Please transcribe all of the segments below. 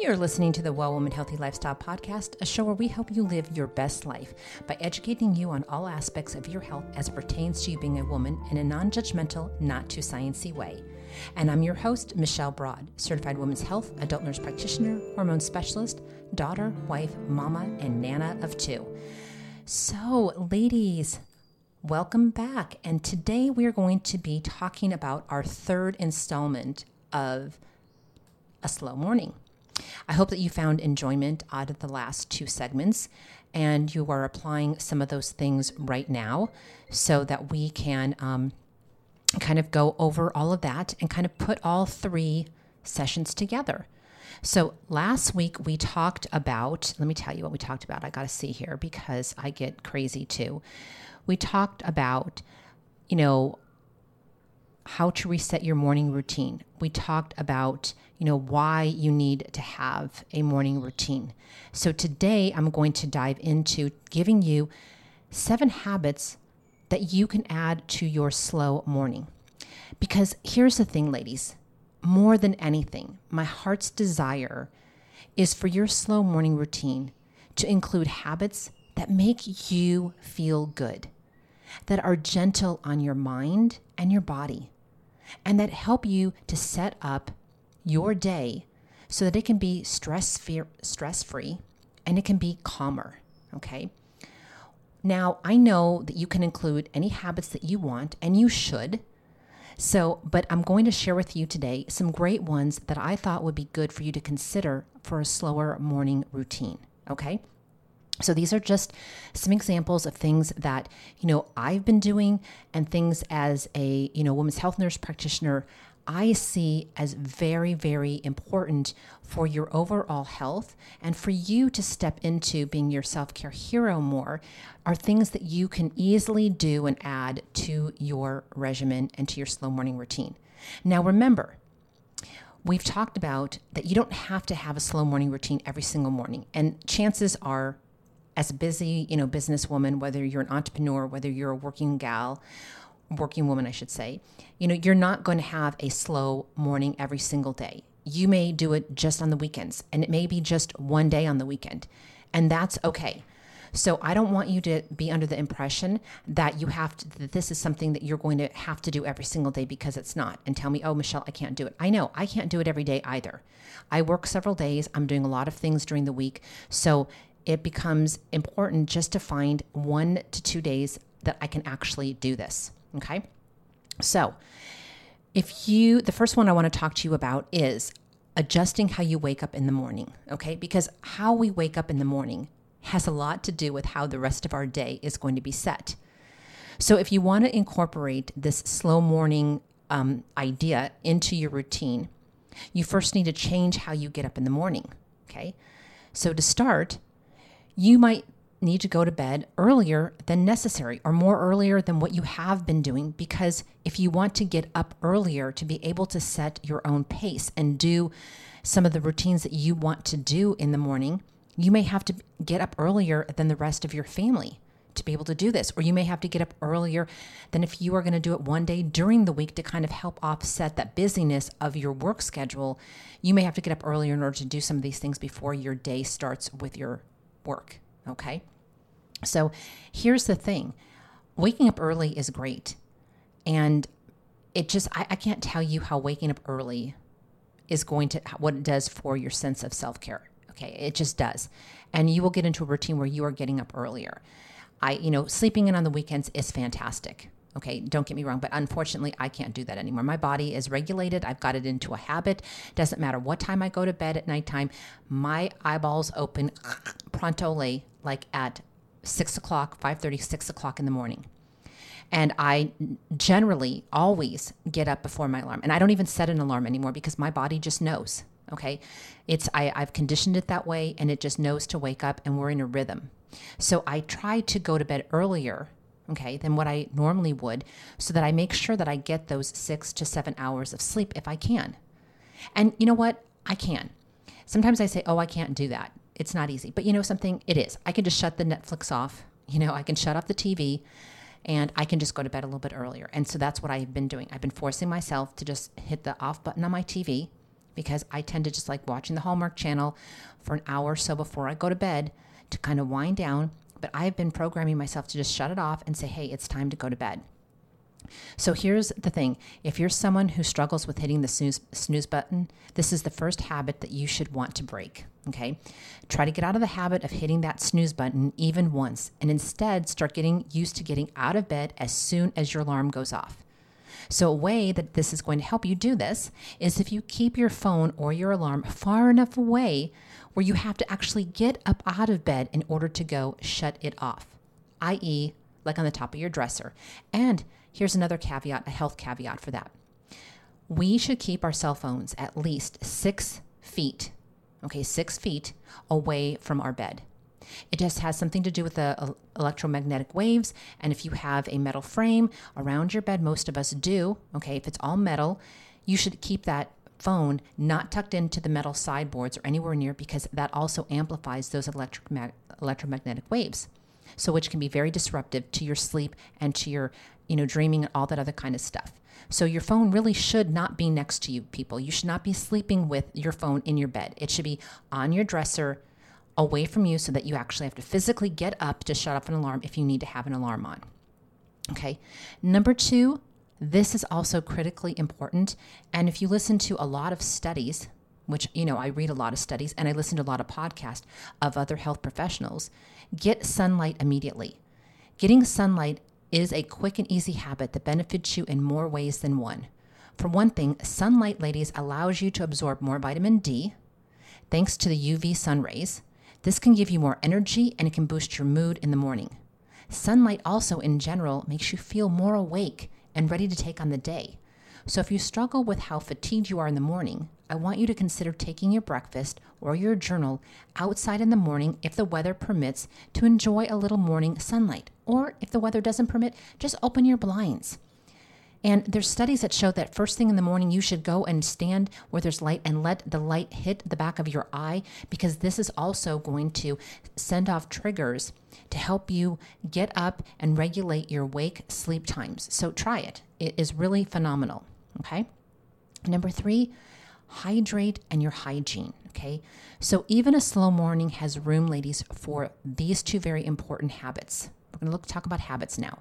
You're listening to the Well Woman Healthy Lifestyle Podcast, a show where we help you live your best life by educating you on all aspects of your health as it pertains to you being a woman in a non judgmental, not too sciencey way. And I'm your host, Michelle Broad, certified women's health, adult nurse practitioner, hormone specialist, daughter, wife, mama, and nana of two. So, ladies, welcome back. And today we're going to be talking about our third installment of a slow morning. I hope that you found enjoyment out of the last two segments and you are applying some of those things right now so that we can um, kind of go over all of that and kind of put all three sessions together. So last week we talked about, let me tell you what we talked about. I got to see here because I get crazy too. We talked about, you know, how to reset your morning routine. We talked about, you know, why you need to have a morning routine. So today I'm going to dive into giving you seven habits that you can add to your slow morning. Because here's the thing, ladies more than anything, my heart's desire is for your slow morning routine to include habits that make you feel good, that are gentle on your mind and your body, and that help you to set up your day so that it can be stress stress free and it can be calmer, okay? Now, I know that you can include any habits that you want and you should. So, but I'm going to share with you today some great ones that I thought would be good for you to consider for a slower morning routine, okay? So these are just some examples of things that, you know, I've been doing and things as a, you know, women's health nurse practitioner I see as very, very important for your overall health and for you to step into being your self care hero more are things that you can easily do and add to your regimen and to your slow morning routine. Now, remember, we've talked about that you don't have to have a slow morning routine every single morning. And chances are, as a busy, you know, businesswoman, whether you're an entrepreneur, whether you're a working gal, working woman, I should say, you know, you're not going to have a slow morning every single day. You may do it just on the weekends, and it may be just one day on the weekend, and that's okay. So I don't want you to be under the impression that you have to, that this is something that you're going to have to do every single day because it's not. And tell me, oh, Michelle, I can't do it. I know I can't do it every day either. I work several days. I'm doing a lot of things during the week. So it becomes important just to find one to two days that I can actually do this. Okay. So, if you, the first one I want to talk to you about is adjusting how you wake up in the morning. Okay. Because how we wake up in the morning has a lot to do with how the rest of our day is going to be set. So, if you want to incorporate this slow morning um, idea into your routine, you first need to change how you get up in the morning. Okay. So, to start, you might need to go to bed earlier than necessary or more earlier than what you have been doing because if you want to get up earlier to be able to set your own pace and do some of the routines that you want to do in the morning, you may have to get up earlier than the rest of your family to be able to do this. Or you may have to get up earlier than if you are going to do it one day during the week to kind of help offset that busyness of your work schedule. You may have to get up earlier in order to do some of these things before your day starts with your work. Okay. So here's the thing waking up early is great. And it just, I, I can't tell you how waking up early is going to, what it does for your sense of self care. Okay. It just does. And you will get into a routine where you are getting up earlier. I, you know, sleeping in on the weekends is fantastic. Okay, don't get me wrong, but unfortunately, I can't do that anymore. My body is regulated. I've got it into a habit. Doesn't matter what time I go to bed at nighttime, my eyeballs open prontole, like at six o'clock, 5.30, 6 o'clock in the morning. And I generally always get up before my alarm. And I don't even set an alarm anymore because my body just knows. Okay. It's I, I've conditioned it that way and it just knows to wake up and we're in a rhythm. So I try to go to bed earlier, okay, than what I normally would, so that I make sure that I get those six to seven hours of sleep if I can. And you know what? I can. Sometimes I say, oh, I can't do that it's not easy. But you know something? It is. I can just shut the Netflix off. You know, I can shut off the TV and I can just go to bed a little bit earlier. And so that's what I've been doing. I've been forcing myself to just hit the off button on my TV because I tend to just like watching the Hallmark channel for an hour or so before I go to bed to kind of wind down. But I've been programming myself to just shut it off and say, hey, it's time to go to bed. So here's the thing if you're someone who struggles with hitting the snooze, snooze button, this is the first habit that you should want to break. Okay. Try to get out of the habit of hitting that snooze button even once and instead start getting used to getting out of bed as soon as your alarm goes off. So, a way that this is going to help you do this is if you keep your phone or your alarm far enough away where you have to actually get up out of bed in order to go shut it off, i.e., like on the top of your dresser. And Here's another caveat, a health caveat for that. We should keep our cell phones at least six feet, okay, six feet away from our bed. It just has something to do with the uh, electromagnetic waves. And if you have a metal frame around your bed, most of us do, okay, if it's all metal, you should keep that phone not tucked into the metal sideboards or anywhere near because that also amplifies those electric electromagnetic waves. So, which can be very disruptive to your sleep and to your you know, dreaming and all that other kind of stuff. So your phone really should not be next to you, people. You should not be sleeping with your phone in your bed. It should be on your dresser, away from you, so that you actually have to physically get up to shut off an alarm if you need to have an alarm on. Okay. Number two, this is also critically important. And if you listen to a lot of studies, which, you know, I read a lot of studies and I listen to a lot of podcasts of other health professionals, get sunlight immediately. Getting sunlight is a quick and easy habit that benefits you in more ways than one. For one thing, sunlight, ladies, allows you to absorb more vitamin D thanks to the UV sun rays. This can give you more energy and it can boost your mood in the morning. Sunlight also, in general, makes you feel more awake and ready to take on the day. So, if you struggle with how fatigued you are in the morning, I want you to consider taking your breakfast or your journal outside in the morning if the weather permits to enjoy a little morning sunlight. Or if the weather doesn't permit, just open your blinds. And there's studies that show that first thing in the morning you should go and stand where there's light and let the light hit the back of your eye because this is also going to send off triggers to help you get up and regulate your wake sleep times. So try it. It is really phenomenal. Okay. Number three, hydrate and your hygiene. Okay. So even a slow morning has room, ladies, for these two very important habits. We're going to look talk about habits now.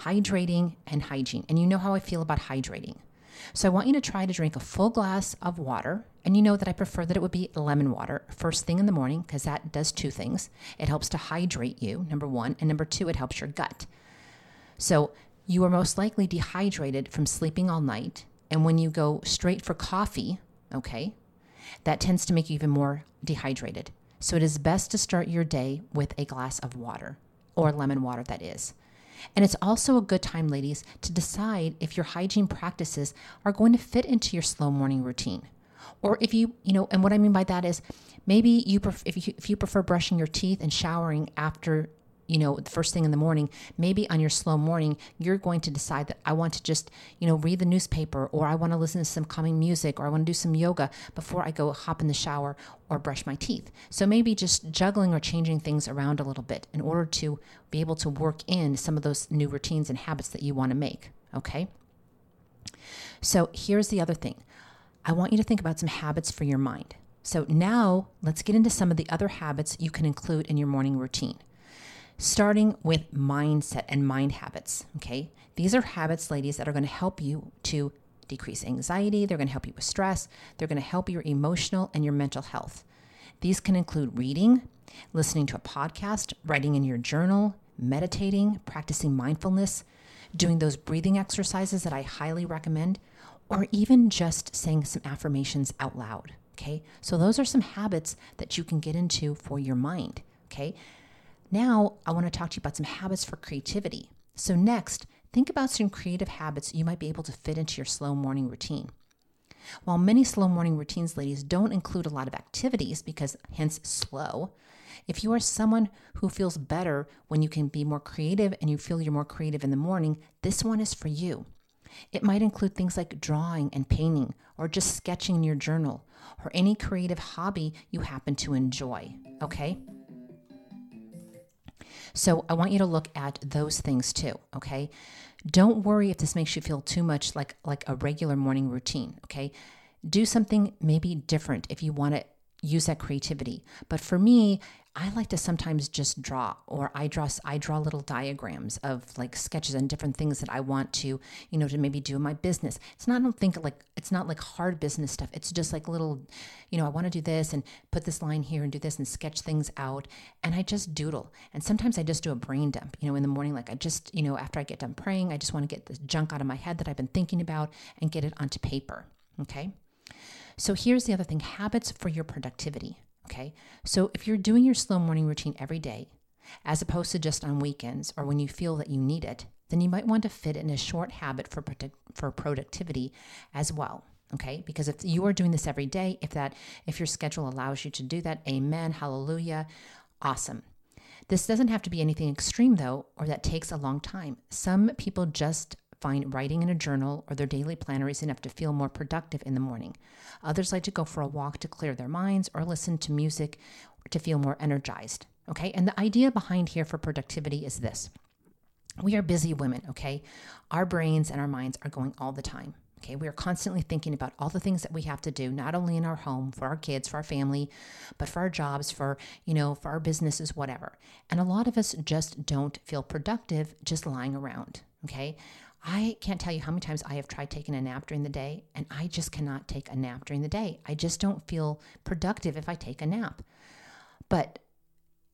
Hydrating and hygiene. And you know how I feel about hydrating. So I want you to try to drink a full glass of water. And you know that I prefer that it would be lemon water first thing in the morning because that does two things. It helps to hydrate you, number one. And number two, it helps your gut. So you are most likely dehydrated from sleeping all night. And when you go straight for coffee, okay, that tends to make you even more dehydrated. So it is best to start your day with a glass of water or lemon water, that is. And it's also a good time, ladies, to decide if your hygiene practices are going to fit into your slow morning routine. Or if you, you know, and what I mean by that is maybe you, pref- if you, if you prefer brushing your teeth and showering after you know, the first thing in the morning, maybe on your slow morning, you're going to decide that I want to just, you know, read the newspaper or I want to listen to some calming music or I want to do some yoga before I go hop in the shower or brush my teeth. So maybe just juggling or changing things around a little bit in order to be able to work in some of those new routines and habits that you want to make. Okay. So here's the other thing I want you to think about some habits for your mind. So now let's get into some of the other habits you can include in your morning routine starting with mindset and mind habits. Okay. These are habits, ladies, that are going to help you to decrease anxiety. They're going to help you with stress. They're going to help your emotional and your mental health. These can include reading, listening to a podcast, writing in your journal, meditating, practicing mindfulness, doing those breathing exercises that I highly recommend, or even just saying some affirmations out loud. Okay. So, those are some habits that you can get into for your mind. Okay. Now, I want to talk to you about some habits for creativity. So, next, think about some creative habits you might be able to fit into your slow morning routine. While many slow morning routines, ladies, don't include a lot of activities because hence slow, if you are someone who feels better when you can be more creative and you feel you're more creative in the morning, this one is for you. It might include things like drawing and painting, or just sketching in your journal, or any creative hobby you happen to enjoy. Okay? So I want you to look at those things too, okay? Don't worry if this makes you feel too much like like a regular morning routine, okay? do something maybe different if you want to use that creativity. But for me, I like to sometimes just draw or I draw I draw little diagrams of like sketches and different things that I want to, you know, to maybe do in my business. It's not I don't think like it's not like hard business stuff. It's just like little, you know, I want to do this and put this line here and do this and sketch things out and I just doodle. And sometimes I just do a brain dump, you know, in the morning like I just, you know, after I get done praying, I just want to get the junk out of my head that I've been thinking about and get it onto paper, okay? So here's the other thing, habits for your productivity. Okay. So if you're doing your slow morning routine every day, as opposed to just on weekends or when you feel that you need it, then you might want to fit in a short habit for, for productivity as well. Okay. Because if you are doing this every day, if that, if your schedule allows you to do that, amen, hallelujah, awesome. This doesn't have to be anything extreme though, or that takes a long time. Some people just find writing in a journal or their daily planner is enough to feel more productive in the morning. Others like to go for a walk to clear their minds or listen to music to feel more energized. Okay, and the idea behind here for productivity is this we are busy women, okay? Our brains and our minds are going all the time. Okay, we are constantly thinking about all the things that we have to do, not only in our home, for our kids, for our family, but for our jobs, for, you know, for our businesses, whatever. And a lot of us just don't feel productive just lying around. Okay. I can't tell you how many times I have tried taking a nap during the day, and I just cannot take a nap during the day. I just don't feel productive if I take a nap. But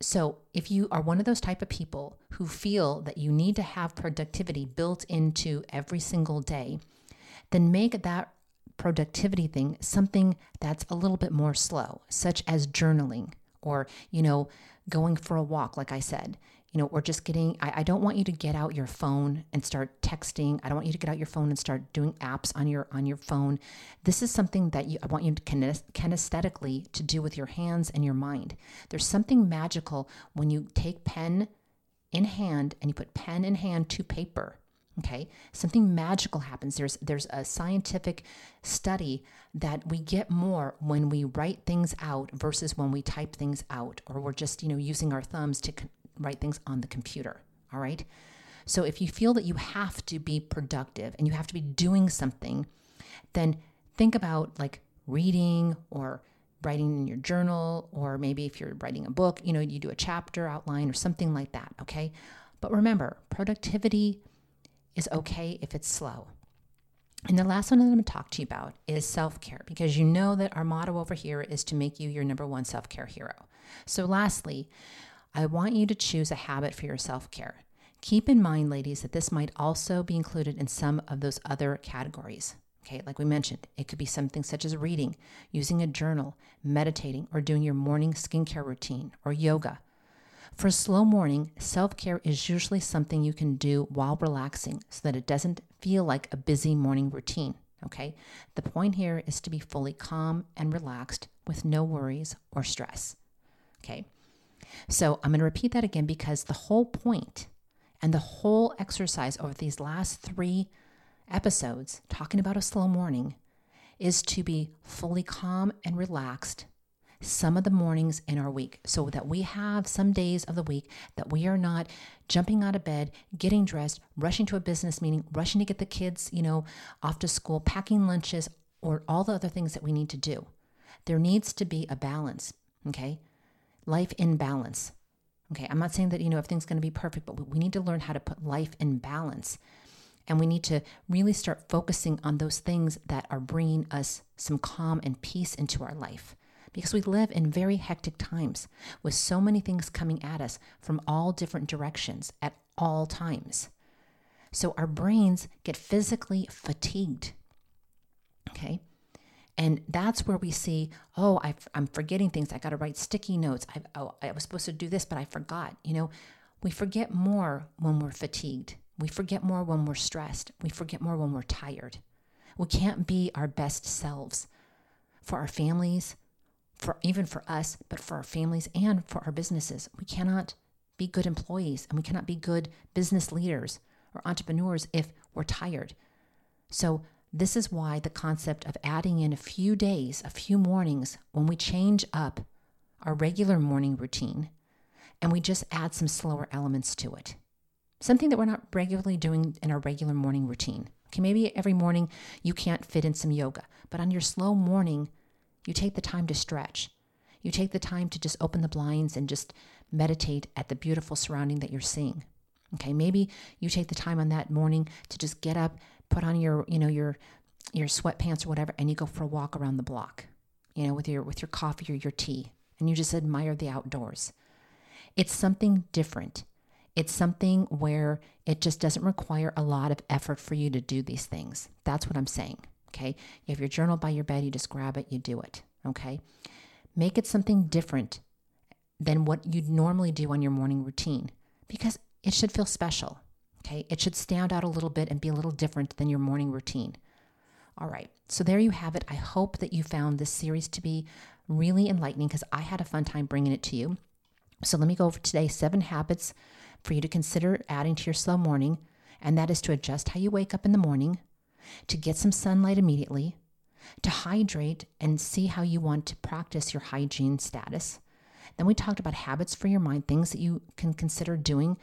so if you are one of those type of people who feel that you need to have productivity built into every single day, then make that productivity thing something that's a little bit more slow, such as journaling or, you know, going for a walk, like I said you know, or just getting, I, I, don't want you to get out your phone and start texting. I don't want you to get out your phone and start doing apps on your, on your phone. This is something that you, I want you to kinesthetically to do with your hands and your mind. There's something magical when you take pen in hand and you put pen in hand to paper. Okay, something magical happens. There's there's a scientific study that we get more when we write things out versus when we type things out, or we're just you know using our thumbs to write things on the computer. All right. So if you feel that you have to be productive and you have to be doing something, then think about like reading or writing in your journal, or maybe if you're writing a book, you know, you do a chapter outline or something like that. Okay. But remember, productivity is okay if it's slow. And the last one that I'm going to talk to you about is self care, because you know that our motto over here is to make you your number one self care hero. So, lastly, I want you to choose a habit for your self care. Keep in mind, ladies, that this might also be included in some of those other categories. Okay, like we mentioned, it could be something such as reading, using a journal, meditating, or doing your morning skincare routine or yoga. For a slow morning, self care is usually something you can do while relaxing so that it doesn't feel like a busy morning routine. Okay, the point here is to be fully calm and relaxed with no worries or stress. Okay, so I'm going to repeat that again because the whole point and the whole exercise over these last three episodes, talking about a slow morning, is to be fully calm and relaxed some of the mornings in our week so that we have some days of the week that we are not jumping out of bed, getting dressed, rushing to a business meeting, rushing to get the kids, you know, off to school, packing lunches, or all the other things that we need to do. There needs to be a balance, okay? Life in balance. Okay, I'm not saying that, you know, everything's going to be perfect, but we need to learn how to put life in balance. And we need to really start focusing on those things that are bringing us some calm and peace into our life. Because we live in very hectic times with so many things coming at us from all different directions at all times. So our brains get physically fatigued. Okay. And that's where we see, oh, i am forgetting things. I got to write sticky notes. I, oh, I was supposed to do this, but I forgot. You know, we forget more when we're fatigued. We forget more when we're stressed. We forget more when we're tired. We can't be our best selves for our families, for even for us, but for our families and for our businesses. We cannot be good employees and we cannot be good business leaders or entrepreneurs if we're tired. So this is why the concept of adding in a few days, a few mornings, when we change up our regular morning routine and we just add some slower elements to it. Something that we're not regularly doing in our regular morning routine. Okay, maybe every morning you can't fit in some yoga, but on your slow morning, you take the time to stretch. You take the time to just open the blinds and just meditate at the beautiful surrounding that you're seeing. Okay, maybe you take the time on that morning to just get up, put on your, you know, your your sweatpants or whatever, and you go for a walk around the block, you know, with your with your coffee or your tea, and you just admire the outdoors. It's something different. It's something where it just doesn't require a lot of effort for you to do these things. That's what I'm saying. Okay. You have your journal by your bed, you just grab it, you do it. Okay. Make it something different than what you'd normally do on your morning routine because it should feel special. Okay. It should stand out a little bit and be a little different than your morning routine. All right. So there you have it. I hope that you found this series to be really enlightening because I had a fun time bringing it to you. So let me go over today seven habits for you to consider adding to your slow morning, and that is to adjust how you wake up in the morning, to get some sunlight immediately, to hydrate and see how you want to practice your hygiene status. Then we talked about habits for your mind, things that you can consider doing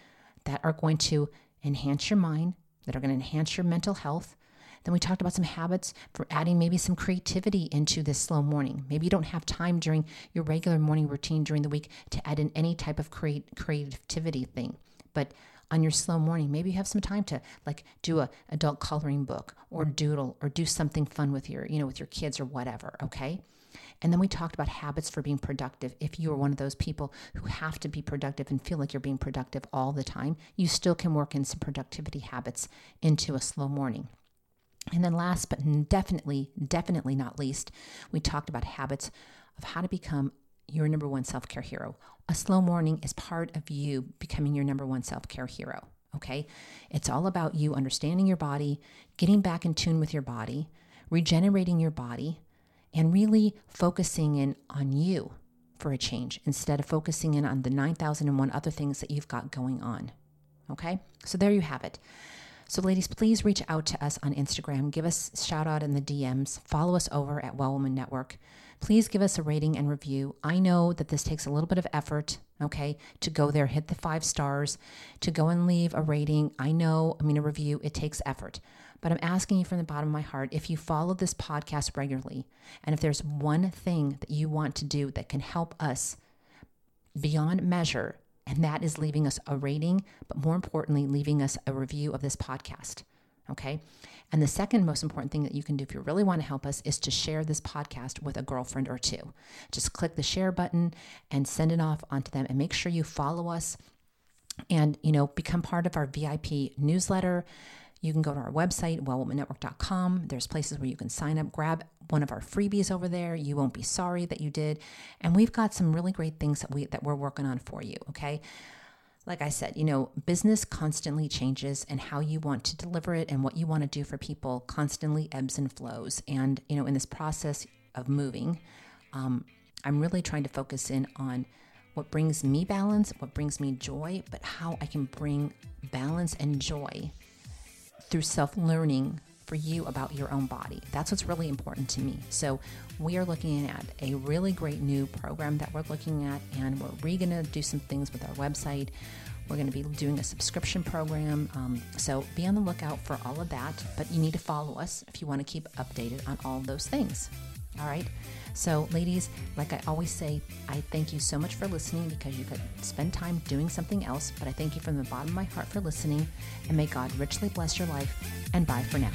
that are going to enhance your mind, that are going to enhance your mental health. Then we talked about some habits for adding maybe some creativity into this slow morning. Maybe you don't have time during your regular morning routine during the week to add in any type of create creativity thing. But on your slow morning, maybe you have some time to like do a adult coloring book or doodle or do something fun with your, you know, with your kids or whatever, okay? And then we talked about habits for being productive. If you are one of those people who have to be productive and feel like you're being productive all the time, you still can work in some productivity habits into a slow morning. And then last but definitely, definitely not least, we talked about habits of how to become your number one self care hero. A slow morning is part of you becoming your number one self care hero. Okay. It's all about you understanding your body, getting back in tune with your body, regenerating your body, and really focusing in on you for a change instead of focusing in on the 9,001 other things that you've got going on. Okay. So there you have it. So, ladies, please reach out to us on Instagram. Give us shout out in the DMs. Follow us over at Well Woman Network. Please give us a rating and review. I know that this takes a little bit of effort, okay, to go there, hit the five stars, to go and leave a rating. I know, I mean, a review, it takes effort. But I'm asking you from the bottom of my heart if you follow this podcast regularly, and if there's one thing that you want to do that can help us beyond measure and that is leaving us a rating, but more importantly, leaving us a review of this podcast. Okay. And the second most important thing that you can do if you really want to help us is to share this podcast with a girlfriend or two. Just click the share button and send it off onto them and make sure you follow us and you know become part of our VIP newsletter you can go to our website, wellwomannetwork.com. There's places where you can sign up, grab one of our freebies over there. You won't be sorry that you did. And we've got some really great things that we that we're working on for you, okay? Like I said, you know, business constantly changes and how you want to deliver it and what you want to do for people constantly ebbs and flows. And, you know, in this process of moving, um, I'm really trying to focus in on what brings me balance, what brings me joy, but how I can bring balance and joy through self learning for you about your own body. That's what's really important to me. So, we are looking at a really great new program that we're looking at, and we're re going to do some things with our website. We're going to be doing a subscription program. Um, so, be on the lookout for all of that. But you need to follow us if you want to keep updated on all those things. All right. So, ladies, like I always say, I thank you so much for listening because you could spend time doing something else. But I thank you from the bottom of my heart for listening. And may God richly bless your life. And bye for now.